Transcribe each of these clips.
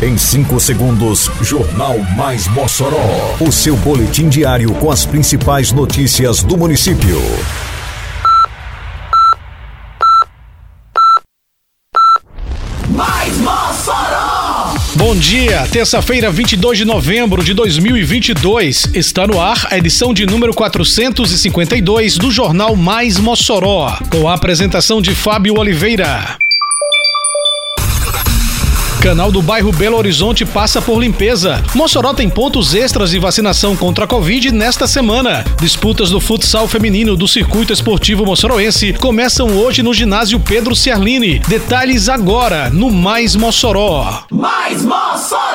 Em 5 segundos, Jornal Mais Mossoró. O seu boletim diário com as principais notícias do município. Mais Mossoró! Bom dia, terça-feira, 22 de novembro de 2022. Está no ar a edição de número 452 do Jornal Mais Mossoró, com a apresentação de Fábio Oliveira. Canal do bairro Belo Horizonte passa por limpeza. Mossoró tem pontos extras de vacinação contra a Covid nesta semana. Disputas do futsal feminino do Circuito Esportivo Mossoroense começam hoje no ginásio Pedro Ciarline. Detalhes agora no Mais Mossoró. Mais Mossoró!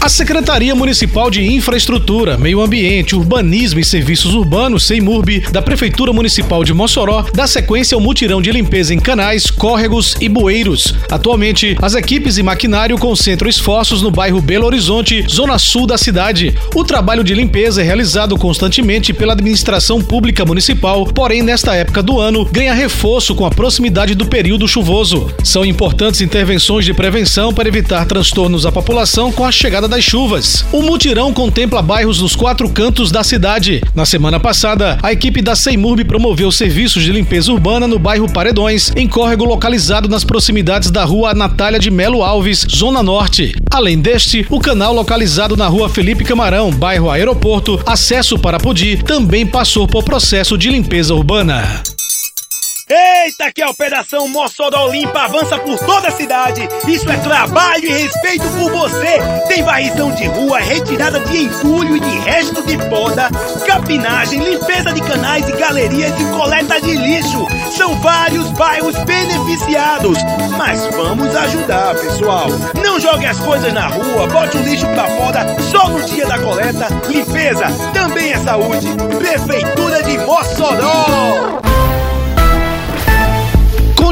A Secretaria Municipal de Infraestrutura, Meio Ambiente, Urbanismo e Serviços Urbanos, (SEIMURB) da Prefeitura Municipal de Mossoró, dá sequência ao mutirão de limpeza em canais, córregos e bueiros. Atualmente, as equipes e maquinário concentram esforços no bairro Belo Horizonte, zona sul da cidade. O trabalho de limpeza é realizado constantemente pela administração pública municipal, porém, nesta época do ano, ganha reforço com a proximidade do período chuvoso. São importantes intervenções de prevenção para evitar transtornos à população com a chegada das chuvas. O mutirão contempla bairros nos quatro cantos da cidade. Na semana passada, a equipe da Seimurb promoveu serviços de limpeza urbana no bairro Paredões, em córrego localizado nas proximidades da rua Natália de Melo Alves, Zona Norte. Além deste, o canal localizado na rua Felipe Camarão, bairro Aeroporto, acesso para Podi, também passou por processo de limpeza urbana. Eita, que a Operação Mossoró Limpa avança por toda a cidade. Isso é trabalho e respeito por você. Tem varrição de rua, retirada de entulho e de resto de poda, capinagem, limpeza de canais e galerias e coleta de lixo. São vários bairros beneficiados. Mas vamos ajudar, pessoal. Não jogue as coisas na rua, bote o lixo pra fora só no dia da coleta. Limpeza também é saúde. Prefeitura de Mossoró.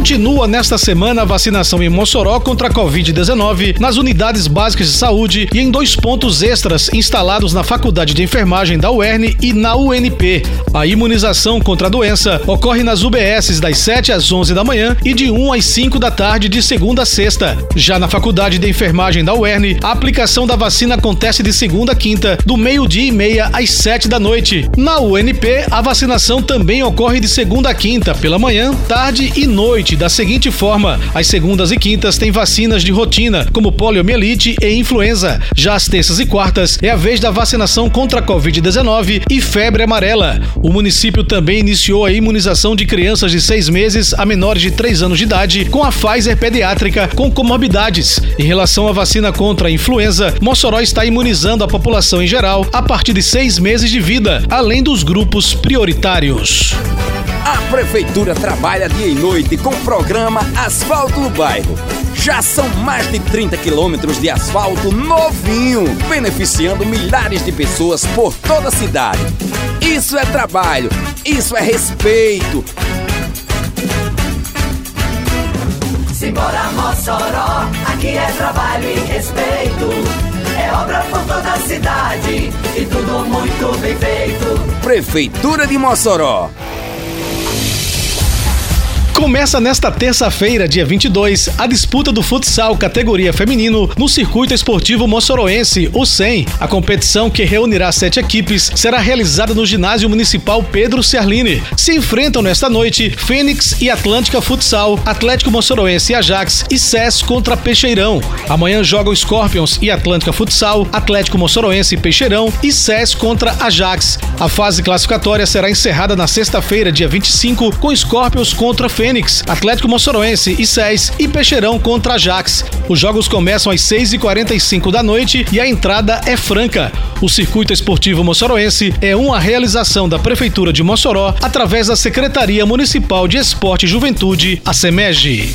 Continua nesta semana a vacinação em Mossoró contra a Covid-19 nas unidades básicas de saúde e em dois pontos extras instalados na Faculdade de Enfermagem da UERN e na UNP. A imunização contra a doença ocorre nas UBSs das 7 às 11 da manhã e de 1 às 5 da tarde de segunda a sexta. Já na Faculdade de Enfermagem da UERN, a aplicação da vacina acontece de segunda a quinta, do meio-dia e meia às 7 da noite. Na UNP, a vacinação também ocorre de segunda a quinta, pela manhã, tarde e noite da seguinte forma: as segundas e quintas têm vacinas de rotina, como poliomielite e influenza. Já as terças e quartas é a vez da vacinação contra a Covid-19 e febre amarela. O município também iniciou a imunização de crianças de seis meses a menores de três anos de idade com a Pfizer pediátrica com comorbidades. Em relação à vacina contra a influenza, Mossoró está imunizando a população em geral a partir de seis meses de vida, além dos grupos prioritários. A Prefeitura trabalha dia e noite com o programa Asfalto no Bairro. Já são mais de 30 quilômetros de asfalto novinho, beneficiando milhares de pessoas por toda a cidade. Isso é trabalho, isso é respeito. Simbora Mossoró, aqui é trabalho e respeito. É obra por toda a cidade e tudo muito bem feito. Prefeitura de Mossoró. Começa nesta terça-feira, dia 22, a disputa do futsal categoria feminino no Circuito Esportivo Mossoroense, o SEM. A competição, que reunirá sete equipes, será realizada no Ginásio Municipal Pedro Ciarline. Se enfrentam nesta noite Fênix e Atlântica Futsal, Atlético Mossoroense e Ajax e SES contra Peixeirão. Amanhã jogam Scorpions e Atlântica Futsal, Atlético Mossoroense e Peixeirão e SES contra Ajax. A fase classificatória será encerrada na sexta-feira, dia 25, com Scorpions contra Fênix Fênix, Atlético Mossoroense e SES e Peixeirão contra Ajax. Os jogos começam às 6h45 da noite e a entrada é franca. O Circuito Esportivo Mossoroense é uma realização da Prefeitura de Mossoró através da Secretaria Municipal de Esporte e Juventude, a SEMEG.